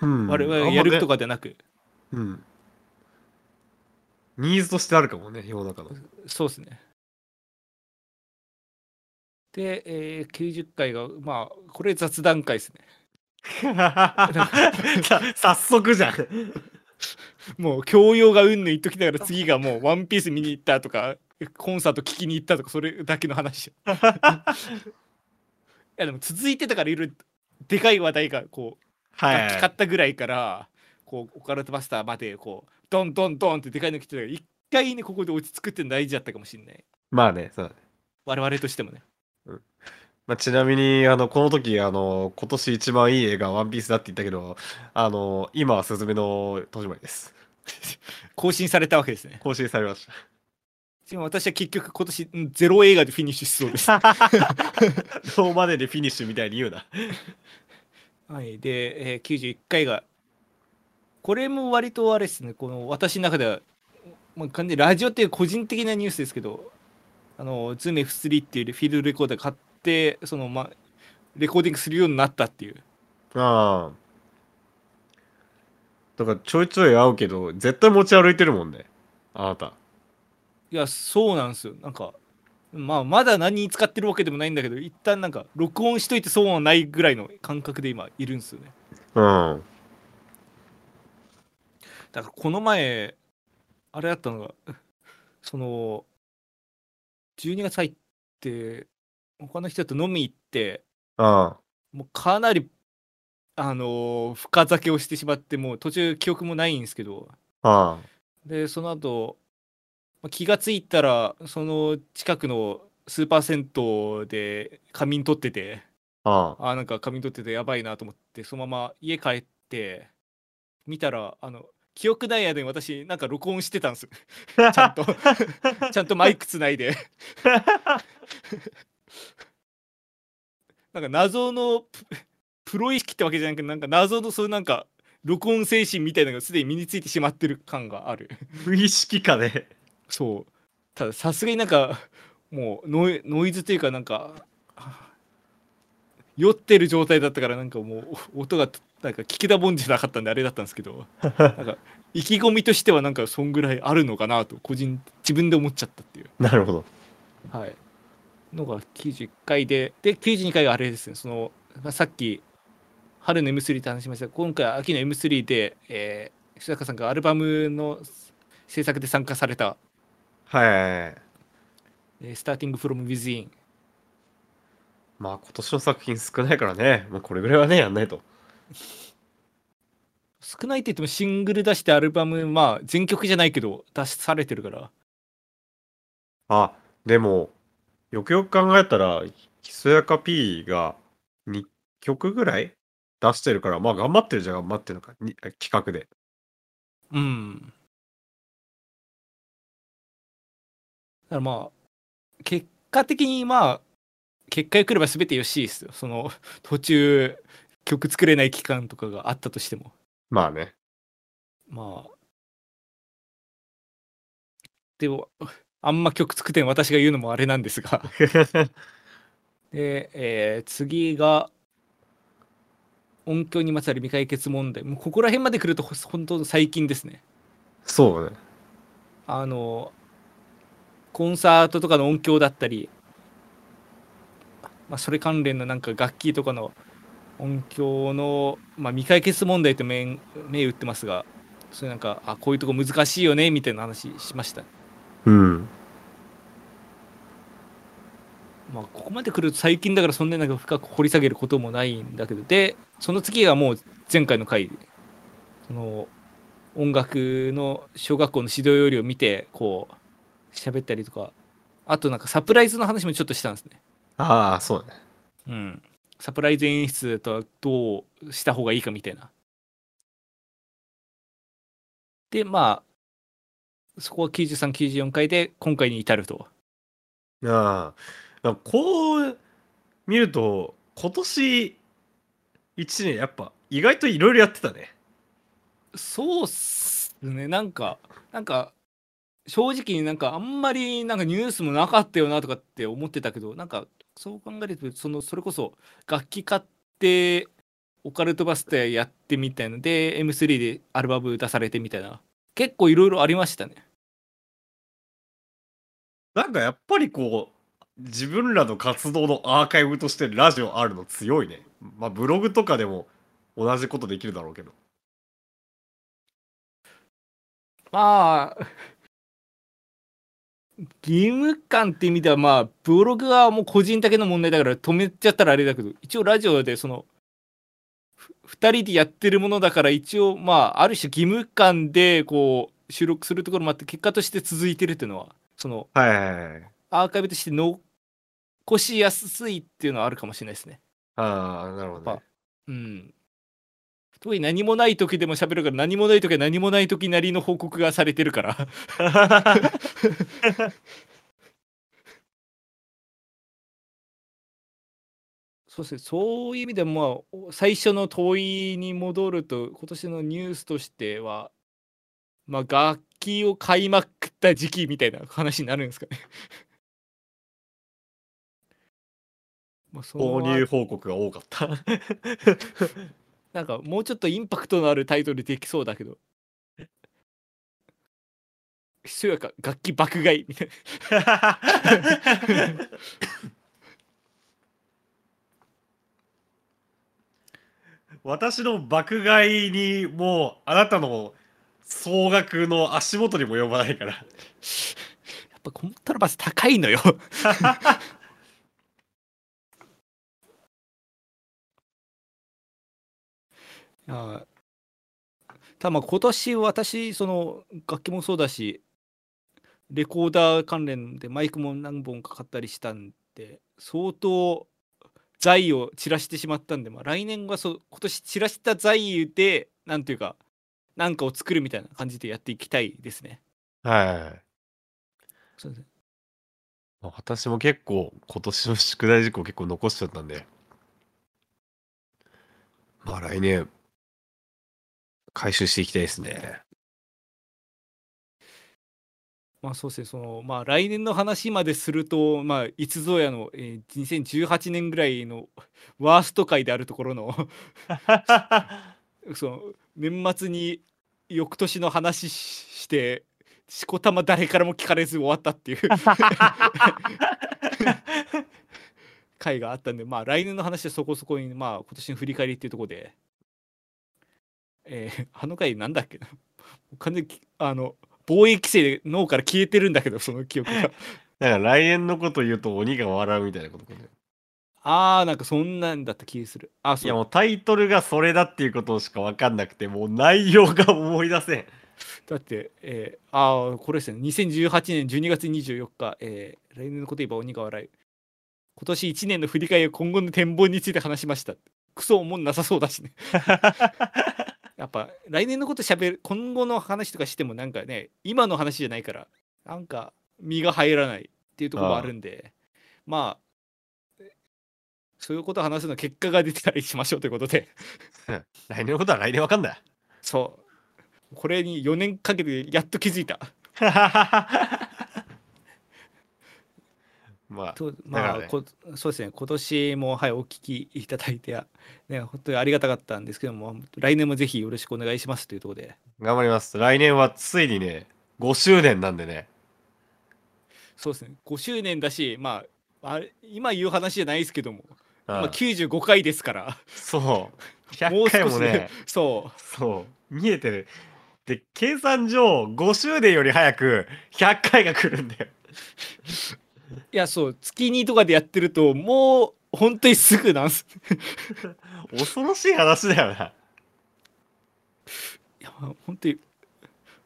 うん我々がやるとか。かでなく、うん。ニーズとしてあるかもね、世の中の。そうですね。で、えー90回が、まあ、これ雑談会ですね。さ早速じゃん。もう教養がうんぬん言っときながら次がもうワンピース見に行ったとかコンサート聞きに行ったとかそれだけの話 いやでも続いてたからいろいろでかい話題がこうはい楽器買ったぐらいからこうオカルトバスターまでこうドンドンドンってでかいの来てたから一回ねここで落ち着くっての大事だったかもしれないまあね、そうだね。我々としてもねまあ、ちなみに、あの、この時、あの、今年一番いい映画、ワンピースだって言ったけど、あの、今はスズメの戸締まりです。更新されたわけですね更新されました。でも私は結局今年うんゼロ映画でフィニッシュしそうです ローマででフィニッシュみたいに言うな。はい、で、えー91回が、これも割とあれですね、この私の中では、まあ、完全にラジオっていう個人的なニュースですけど、あの、 Zoom F3 っていうフィールドレコーダー買って、その、まあ、レコーディングするようになったっていう。ああ。だからちょいちょい会うけど、絶対持ち歩いてるもんね。あなた。いや、そうなんですよ。なんか、まあ、まだ何に使ってるわけでもないんだけど、一旦なんか、録音しといてそうはないぐらいの感覚で今いるんですよね。うん。だからこの前、あれだったのが、その、12月入って、他の人と飲み行って、あもうかなり、あのー深酒をしてしまって、もう途中記憶もないんですけど、あ。あで、その後、まあ気がついたら、その近くのスーパー銭湯で仮眠取ってて、あ。あなんか仮眠取っててやばいなと思って、そのまま家帰って、見たら、あの、記憶ない間に私、なんか録音してたんです。ちゃんと、ちゃんとマイクつないで。なんか謎のププロ意識ってわけじゃなくて、なんか謎のそういうなんか、録音精神みたいなのがすでに身についてしまってる感がある。無意識かね。そう。たださすがになんか、もうノイノイズというかなんか、酔ってる状態だったからなんかもうお音がなんか聞きだもんじゃなかったんであれだったんですけど、なんか意気込みとしてはなんかそんぐらいあるのかなと個人自分で思っちゃったっていう。なるほど。はい。のが91回で、で、92回があれですね、その、まあ、さっき、春の M3 って話しましたが今回秋の M3 で、えー、吉高さんがアルバムの制作で参加された、はい。えー、Starting from Within。まあ今年の作品少ないからね。もうこれぐらいはね、やんないと。少ないって言ってもシングル出してアルバム、まあ全曲じゃないけど出されてるから。あ、でも、よくよく考えたら、ひそやか P が2曲ぐらい出してるから、まあ頑張ってるじゃん、頑張ってるのか。に企画で。うん。だからまあ、結果的にまあ、結果が来れば全てよしですよ。その、途中、曲作れない期間とかがあったとしても。まあね。まあ。でも、あんま曲作ってん私が言うのもあれなんですが。で、えー次が、音響にまつわる未解決問題。もうここら辺まで来るとほ本当最近ですね。そうね。あの、コンサートとかの音響だったり、まあ、それ関連のなんか楽器とかの音響の、まあ、未解決問題と目目打ってますがそれなんかあこういうとこ難しいよねみたいな話しました。うん。まあここまで来ると最近だからそんなになんか深く掘り下げることもないんだけどでその次がもう前回の回その音楽の小学校の指導要領を見てこう喋ったりとかあとなんかサプライズの話もちょっとしたんですね。ああそうだね。うんサプライズ演出とはどうした方がいいかみたいな。でまあそこは9394回で今回に至ると。ああ。こう見ると今年1年やっぱ意外といろいろやってたね。そうっすね。なんかなんか正直なんかあんまりなんかニュースもなかったよなとかって思ってたけどなんかそう考えるとそのそれこそ楽器買ってオカルトバスターやってみたいので M3 でアルバム出されてみたいな結構いろいろありましたね。なんかやっぱりこう自分らの活動のアーカイブとしてラジオあるの強いね。まあブログとかでも同じことできるだろうけど。まあ義務感って意味ではまあブログはもう個人だけの問題だから止めちゃったらあれだけど一応ラジオでその2人でやってるものだから一応まあある種義務感でこう収録するところもあって結果として続いてるっていうのはそのはいはいはいアーカイブとして残しやすいっていうのはあるかもしれないですね。ああなるほどねうん。特に何もない時でも喋るから何もない時は何もない時なりの報告がされてるから。そうですね、そういう意味でも、まあ、お最初の問いに戻ると、今年のニュースとしては、まあ、楽器を買いまくった時期みたいな話になるんですかね。まあ、購入報告が多かったなんかもうちょっとインパクトのあるタイトルできそうだけど。ひそやか楽器爆買いみたいな。私の爆買いにもうあなたの総額の足元にも及ばないから やっぱコントラバス高いのよ。い。やただまあ今年私その楽器もそうだしレコーダー関連でマイクも何本か買ったりしたんで相当財を散らしてしまったんで、まあ、来年はそう今年散らした財でなんていうかなんかを作るみたいな感じでやっていきたいですね。はい。そうですね。まあ私も結構今年の宿題事項結構残しちゃったんでまあ来年回収していきたいですね。まあそうですね、そのまあ来年の話まですると、まあいつぞやの、えー2018年ぐらいの ワースト回であるところの その年末に翌年の話ししてしこたま誰からも聞かれず終わったっていう 回があったんでまあ来年の話はそこそこにまあ今年の振り返りっていうところで、えーあの回なんだっけな。完全にきあの防衛規制で脳から消えてるんだけどその記憶が。だから来年のこと言うと鬼が笑うみたいなことかね。あーなんかそんなんだった気がする。あそう。いやもうタイトルがそれだっていうことしか分かんなくてもう内容が思い出せん。だって、えー、ああこれですね。2018年12月24日、えー来年のこと言えば鬼が笑い今年1年の振り返りや今後の展望について話しました。クソ思んなさそうだしね やっぱ来年のことしゃべる今後の話とかしてもなんかね今の話じゃないからなんか身が入らないっていうところもあるんでまあそういうことを話すのは結果が出てたりしましょうということで。来年のことは来年分かんない。そう。これに4年かけてやっと気づいた まあとまあ、らね。こそうですね。今年もはいお聞きいただいてね本当にありがたかったんですけども来年もぜひよろしくお願いしますというところで。頑張ります。来年はついにね5周年なんでね。そうですね。5周年だしまああれ今言う話じゃないですけども今うん95回ですから。そう。も100う少し回もね、そう。そう、見えてる。で、計算上、5周年より早く100回が来るんだよ。いやそう月2とかでやってるともう本当にすぐなんす恐ろしい話だよな。いや本当に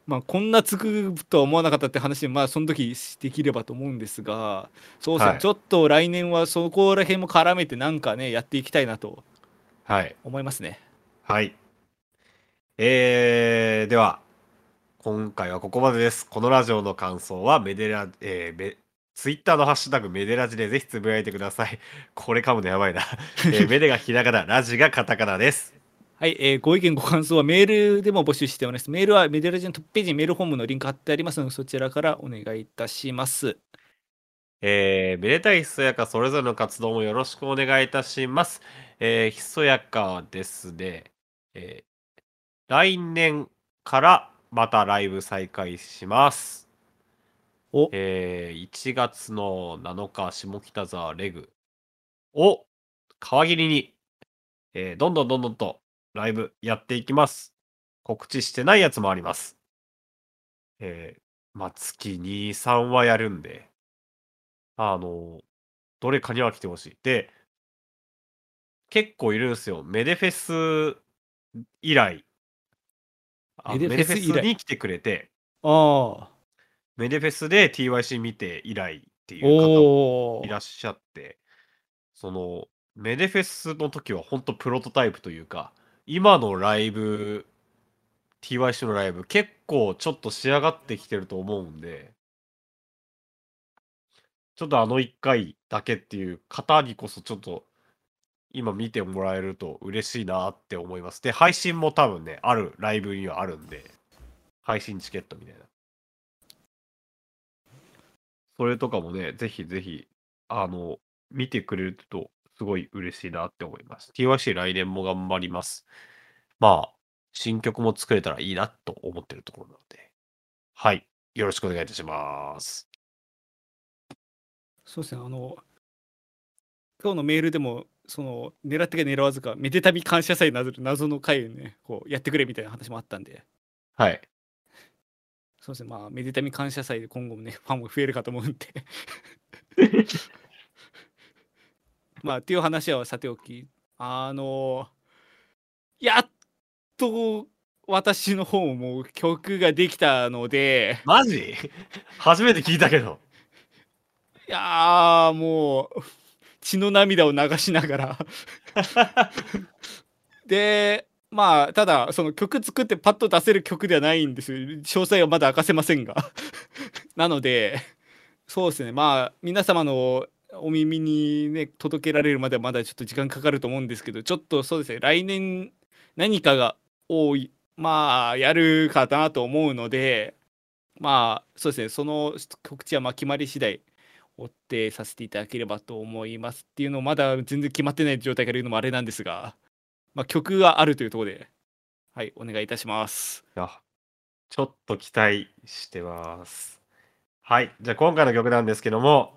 まあこんなつくとは思わなかったって話でまあその時できればと思うんですがそうですね、はいちょっと来年はそこら辺も絡めてなんかねやっていきたいなとはい。思いますねはい。えー、では、今回はここまでです。このラジオの感想はメデラ、えー、メツイッターのハッシュタグメデラジでぜひつぶやいてください。これ噛むのやばいな。えー、メデがひらがな、ラジがカタカナです。はい、えーご意見ご感想はメールでも募集しておりますメールはメデラジのトップページにメールフォームのリンク貼ってありますのでそちらからお願いいたしますえー、めでたいひそやかそれぞれの活動もよろしくお願いいたします。えー、ひそやかですね、えー来年からまたライブ再開します。お。えー、1月の7日、下北沢レグ。を皮切りに、えーどんどんどんどんとライブやっていきます。告知してないやつもあります。えー、まあ、月2、3はやるんで、あの、どれかには来てほしい。で、結構いるんですよ。メデフェス以来、メデフェス以来。メデフェスに来てくれて、ああメデフェスで TYC 見て以来っていう方もいらっしゃって、その、メデフェスの時は本当プロトタイプというか、今のライブ、TYC のライブ結構ちょっと仕上がってきてると思うんで、ちょっとあの1回だけっていう方にこそちょっと今見てもらえると嬉しいなって思います。で、配信も多分ね、あるライブにはあるんで、配信チケットみたいな。それとかもね、ぜひぜひ、あの、見てくれるとすごい嬉しいなって思います。TYC 来年も頑張ります。まあ、新曲も作れたらいいなと思ってるところなので、はい。よろしくお願いいたします。そうですねあの今日のメールでもその狙ってか狙わずかめでたび感謝祭など謎の回をねこうやってくれみたいな話もあったんではい。そうですね。まあめでたみ感謝祭で今後もね ファンも増えるかと思うんで。まあっていう話はさておき。あのやっと私の方も曲ができたので。マジ？初めて聞いたけど。いやーもう血の涙を流しながら。でまあただその曲作ってパッと出せる曲ではないんですよ。詳細はまだ明かせませんが。なのでそうですね。まあ皆様のお耳にね届けられるまではまだちょっと時間かかると思うんですけどちょっとそうですね。来年何かが多いまあやるかなと思うのでまあそうですね。その告知はまあ決まり次第追ってさせていただければと思います。っていうのをまだ全然決まってない状態から言うのもあれなんですが、まあ、曲があるというところではいお願いいたしますいや、ちょっと期待してます。はい。じゃあ今回の曲なんですけども、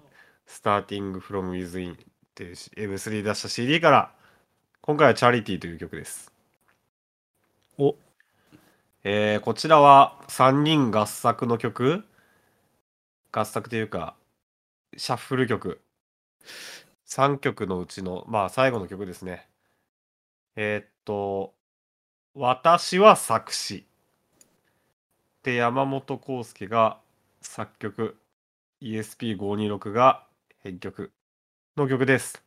Starting from Within っていう M3 出した CD から、今回は Charity という曲です。おえーこちらは3人合作の曲合作というか、シャッフル曲。3曲のうちの、まあ最後の曲ですね。えーっと、私は作詞。で、山本康介が作曲、ESP526 が編曲の曲です。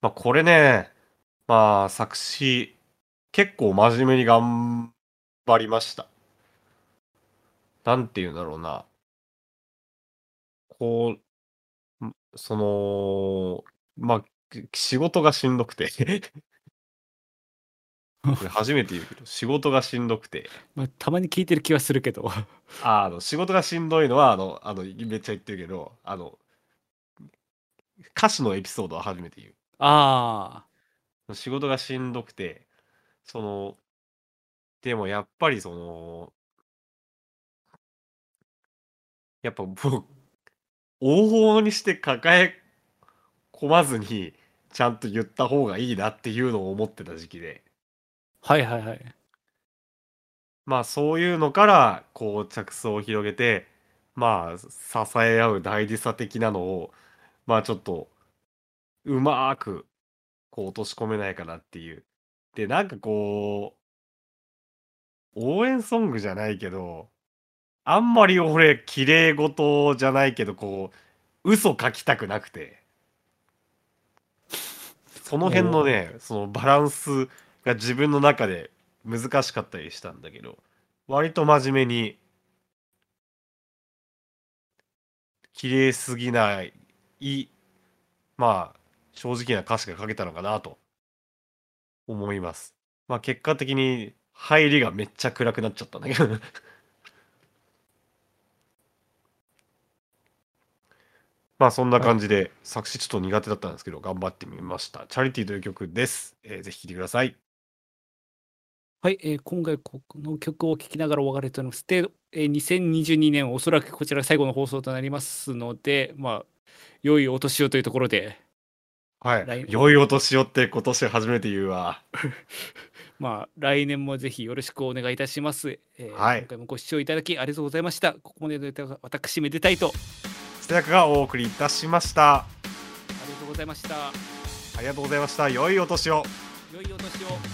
まあこれね、まあ作詞、結構真面目に頑張りました。なんて言うんだろうな。こう、その、まあ、仕事がしんどくて。これ初めて言うけど、仕事がしんどくて。まあ、たまに聞いてる気はするけどああの、仕事がしんどいのは、あの、あの、めっちゃ言ってるけど、あの、歌詞のエピソードは初めて言う。あ仕事がしんどくて、その、でもやっぱりその、やっぱもう 往々にして抱え込まずにちゃんと言った方がいいなっていうのを思ってた時期ではいはいはい。まあそういうのからこう着想を広げてまあ支え合う大事さ的なのをまあちょっとうまーくこう落とし込めないかなっていう。でなんかこう応援ソングじゃないけどあんまり俺綺麗事じゃないけどこう嘘書きたくなくてその辺のねそのバランスが自分の中で難しかったりしたんだけど割と真面目に綺麗すぎないまあ正直な歌詞が書けたのかなと思います。まあ結果的に入りがめっちゃ暗くなっちゃったんだけどまあそんな感じで、作詞ちょっと苦手だったんですけど頑張ってみました。チャリティーという曲です、えーぜひ聴いてください。はい、えー今回この曲を聴きながらお別れとなります。で、えー2022年おそらくこちら最後の放送となりますので、まあ、良いお年をというところで、はい来良いお年をって今年初めて言うわ。まあ、来年もぜひよろしくお願いいたします。えーはい。今回もご視聴いただきありがとうございました。ここまで私めでたいと、ステヤカがお送りいたしましたありがとうございました。ありがとうございました良いお年を良いお年を。